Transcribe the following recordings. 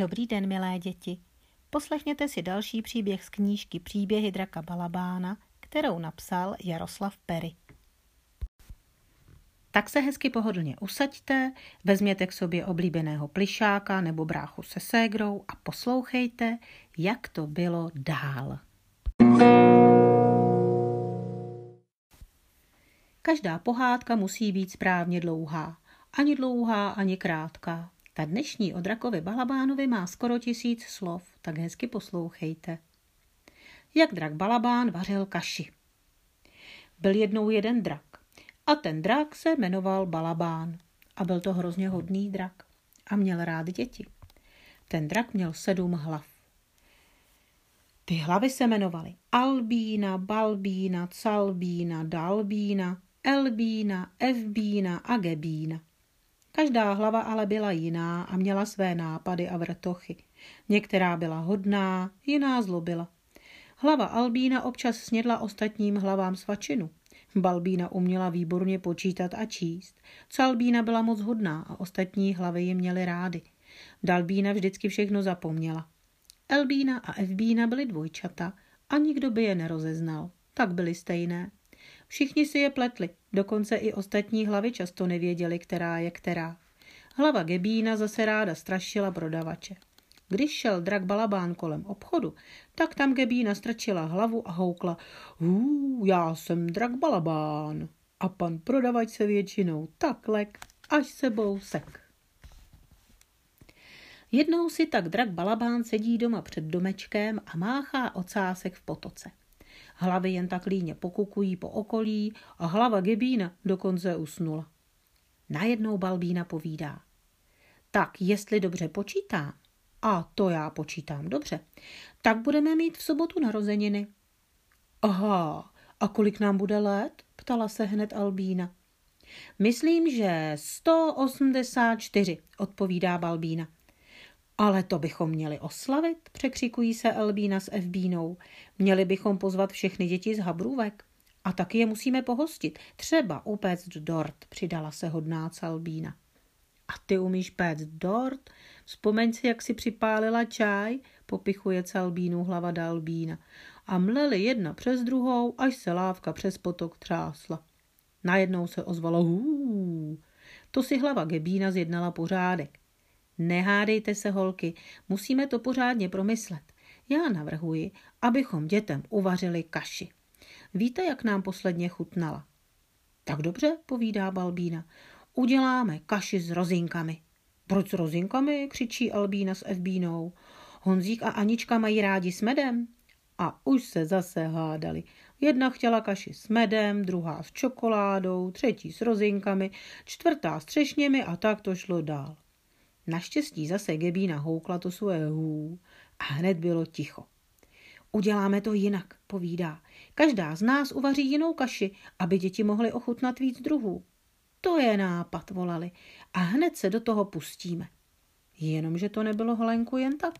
Dobrý den, milé děti. Poslechněte si další příběh z knížky Příběhy draka Balabána, kterou napsal Jaroslav Pery. Tak se hezky pohodlně usaďte, vezměte k sobě oblíbeného plišáka nebo bráchu se ségrou a poslouchejte, jak to bylo dál. Každá pohádka musí být správně dlouhá. Ani dlouhá, ani krátká. Ta dnešní o drakovi Balabánovi má skoro tisíc slov, tak hezky poslouchejte. Jak drak Balabán vařil kaši. Byl jednou jeden drak a ten drak se jmenoval Balabán a byl to hrozně hodný drak a měl rád děti. Ten drak měl sedm hlav. Ty hlavy se jmenovaly Albína, Balbína, Calbína, Dalbína, Elbína, Evbína a Gebína. Každá hlava ale byla jiná a měla své nápady a vrtochy. Některá byla hodná, jiná zlobila. Hlava Albína občas snědla ostatním hlavám svačinu. Balbína uměla výborně počítat a číst. Calbína byla moc hodná a ostatní hlavy ji měly rády. Dalbína vždycky všechno zapomněla. Elbína a Evbína byly dvojčata a nikdo by je nerozeznal. Tak byly stejné. Všichni si je pletli, dokonce i ostatní hlavy často nevěděli, která je která. Hlava Gebína zase ráda strašila prodavače. Když šel drak Balabán kolem obchodu, tak tam Gebína strčila hlavu a houkla Hů, já jsem drak Balabán. A pan prodavač se většinou tak lek, až se bousek. Jednou si tak drak Balabán sedí doma před domečkem a máchá ocásek v potoce. Hlavy jen tak líně pokukují po okolí a hlava Gebína dokonce usnula. Najednou Balbína povídá. Tak jestli dobře počítám, a to já počítám dobře, tak budeme mít v sobotu narozeniny. Aha, a kolik nám bude let? ptala se hned Albína. Myslím, že 184, odpovídá Balbína. Ale to bychom měli oslavit, překřikují se Elbína s Evbínou. Měli bychom pozvat všechny děti z Habrůvek. A taky je musíme pohostit. Třeba upéct dort, přidala se hodná Calbína. A ty umíš péct dort? Vzpomeň si, jak si připálila čaj, popichuje Calbínu hlava Dalbína. A mleli jedna přes druhou, až se lávka přes potok třásla. Najednou se ozvalo hů. To si hlava Gebína zjednala pořádek. Nehádejte se, holky, musíme to pořádně promyslet. Já navrhuji, abychom dětem uvařili kaši. Víte, jak nám posledně chutnala? Tak dobře, povídá Balbína. Uděláme kaši s rozinkami. Proč s rozinkami? křičí Albína s Evbínou. Honzík a Anička mají rádi s medem. A už se zase hádali. Jedna chtěla kaši s medem, druhá s čokoládou, třetí s rozinkami, čtvrtá s třešněmi a tak to šlo dál. Naštěstí zase Gebína houkla to svoje hů a hned bylo ticho. Uděláme to jinak, povídá. Každá z nás uvaří jinou kaši, aby děti mohly ochutnat víc druhů. To je nápad, volali. A hned se do toho pustíme. Jenomže to nebylo Helenku jen tak.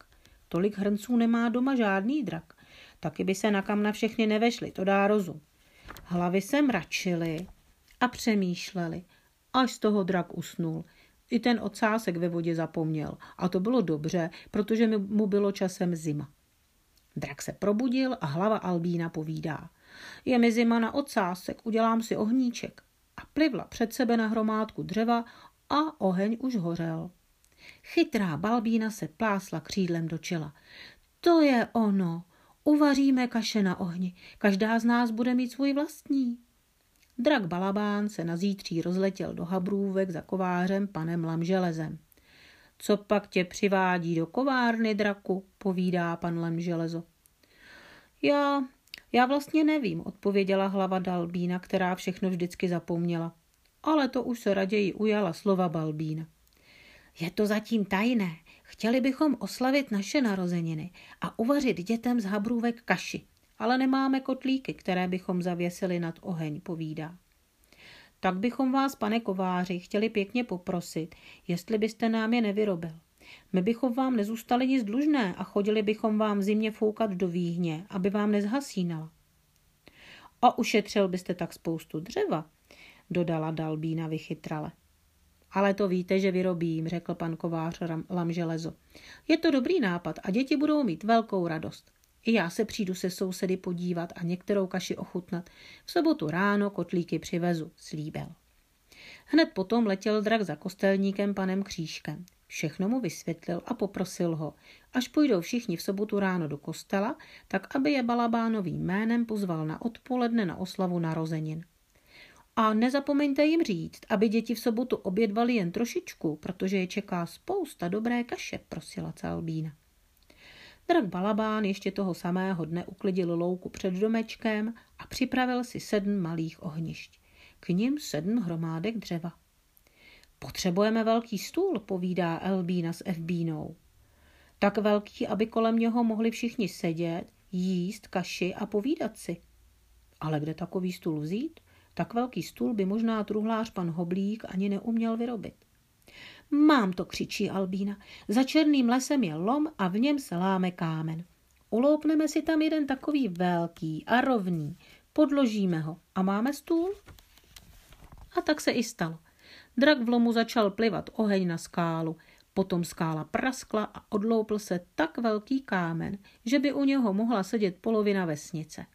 Tolik hrnců nemá doma žádný drak. Taky by se na kam na všechny nevešly, to dá rozum. Hlavy se mračily a přemýšleli, až z toho drak usnul – i ten ocásek ve vodě zapomněl. A to bylo dobře, protože mu bylo časem zima. Drak se probudil a hlava Albína povídá. Je mi zima na ocásek, udělám si ohníček. A plivla před sebe na hromádku dřeva a oheň už hořel. Chytrá Balbína se plásla křídlem do čela. To je ono. Uvaříme kaše na ohni. Každá z nás bude mít svůj vlastní. Drak Balabán se na zítří rozletěl do Habrůvek za kovářem panem Lamželezem. Co pak tě přivádí do kovárny, draku, povídá pan Lamželezo. Já, já vlastně nevím, odpověděla hlava Dalbína, která všechno vždycky zapomněla. Ale to už se raději ujala slova Balbína. Je to zatím tajné. Chtěli bychom oslavit naše narozeniny a uvařit dětem z Habrůvek kaši ale nemáme kotlíky, které bychom zavěsili nad oheň, povídá. Tak bychom vás, pane kováři, chtěli pěkně poprosit, jestli byste nám je nevyrobil. My bychom vám nezůstali nic dlužné a chodili bychom vám v zimě foukat do výhně, aby vám nezhasínala. A ušetřil byste tak spoustu dřeva, dodala Dalbína vychytrale. Ale to víte, že vyrobím, řekl pan kovář Lamželezo. Je to dobrý nápad a děti budou mít velkou radost. I já se přijdu se sousedy podívat a některou kaši ochutnat. V sobotu ráno kotlíky přivezu, slíbil. Hned potom letěl drak za kostelníkem panem Křížkem. Všechno mu vysvětlil a poprosil ho, až půjdou všichni v sobotu ráno do kostela, tak aby je Balabánovým jménem pozval na odpoledne na oslavu narozenin. A nezapomeňte jim říct, aby děti v sobotu obědvali jen trošičku, protože je čeká spousta dobré kaše, prosila Calbína. Drak Balabán ještě toho samého dne uklidil louku před domečkem a připravil si sedm malých ohnišť. K ním sedm hromádek dřeva. Potřebujeme velký stůl, povídá Elbína s Evbínou. Tak velký, aby kolem něho mohli všichni sedět, jíst kaši a povídat si. Ale kde takový stůl vzít? Tak velký stůl by možná truhlář pan Hoblík ani neuměl vyrobit. Mám to, křičí Albína. Za černým lesem je lom a v něm se láme kámen. Uloupneme si tam jeden takový velký a rovný, podložíme ho a máme stůl? A tak se i stalo. Drak v lomu začal plivat oheň na skálu. Potom skála praskla a odloupl se tak velký kámen, že by u něho mohla sedět polovina vesnice.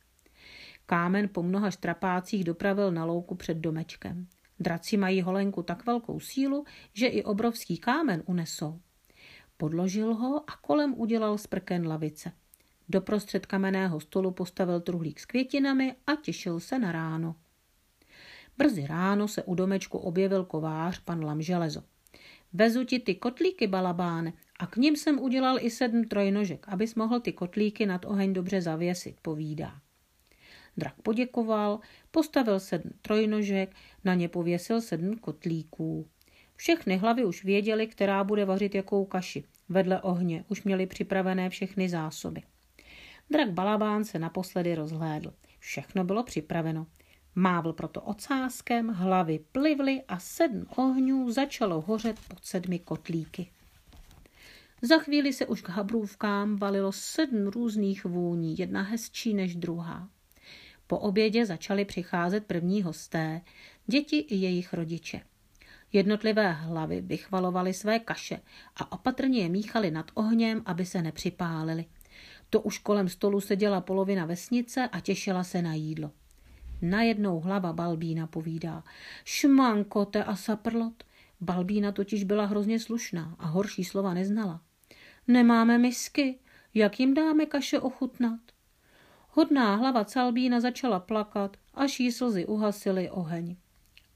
Kámen po mnoha štrapácích dopravil na louku před domečkem. Draci mají holenku tak velkou sílu, že i obrovský kámen unesou. Podložil ho a kolem udělal sprken lavice. Doprostřed kamenného stolu postavil truhlík s květinami a těšil se na ráno. Brzy ráno se u domečku objevil kovář pan Lamželezo. Vezu ti ty kotlíky, balabáne, a k ním jsem udělal i sedm trojnožek, abys mohl ty kotlíky nad oheň dobře zavěsit, povídá. Drak poděkoval, postavil sedm trojnožek, na ně pověsil sedm kotlíků. Všechny hlavy už věděli, která bude vařit jakou kaši. Vedle ohně už měli připravené všechny zásoby. Drak Balabán se naposledy rozhlédl. Všechno bylo připraveno. Mávl proto ocáskem, hlavy plivly a sedm ohňů začalo hořet pod sedmi kotlíky. Za chvíli se už k habrůvkám valilo sedm různých vůní, jedna hezčí než druhá. Po obědě začali přicházet první hosté, děti i jejich rodiče. Jednotlivé hlavy vychvalovaly své kaše a opatrně je míchali nad ohněm, aby se nepřipálili. To už kolem stolu seděla polovina vesnice a těšila se na jídlo. Najednou hlava Balbína povídá. Šmankote a saprlot. Balbína totiž byla hrozně slušná a horší slova neznala. Nemáme misky, jak jim dáme kaše ochutnat? Hodná hlava Calbína začala plakat, až jí slzy uhasily oheň.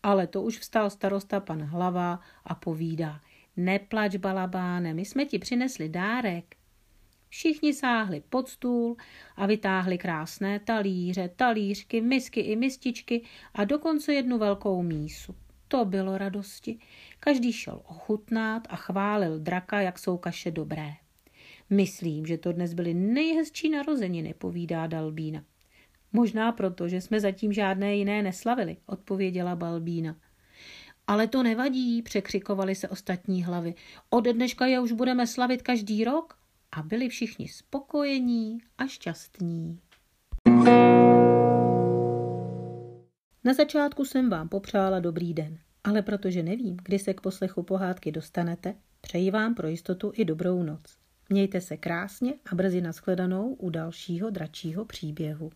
Ale to už vstal starosta pan Hlava a povídá. Neplač, balabáne, my jsme ti přinesli dárek. Všichni sáhli pod stůl a vytáhli krásné talíře, talířky, misky i mističky a dokonce jednu velkou mísu. To bylo radosti. Každý šel ochutnát a chválil draka, jak jsou kaše dobré. Myslím, že to dnes byly nejhezčí narozeniny, povídá Dalbína. Možná proto, že jsme zatím žádné jiné neslavili, odpověděla Balbína. Ale to nevadí, překřikovali se ostatní hlavy. Od dneška je už budeme slavit každý rok a byli všichni spokojení a šťastní. Na začátku jsem vám popřála dobrý den, ale protože nevím, kdy se k poslechu pohádky dostanete, přeji vám pro jistotu i dobrou noc. Mějte se krásně a brzy nashledanou u dalšího dračího příběhu.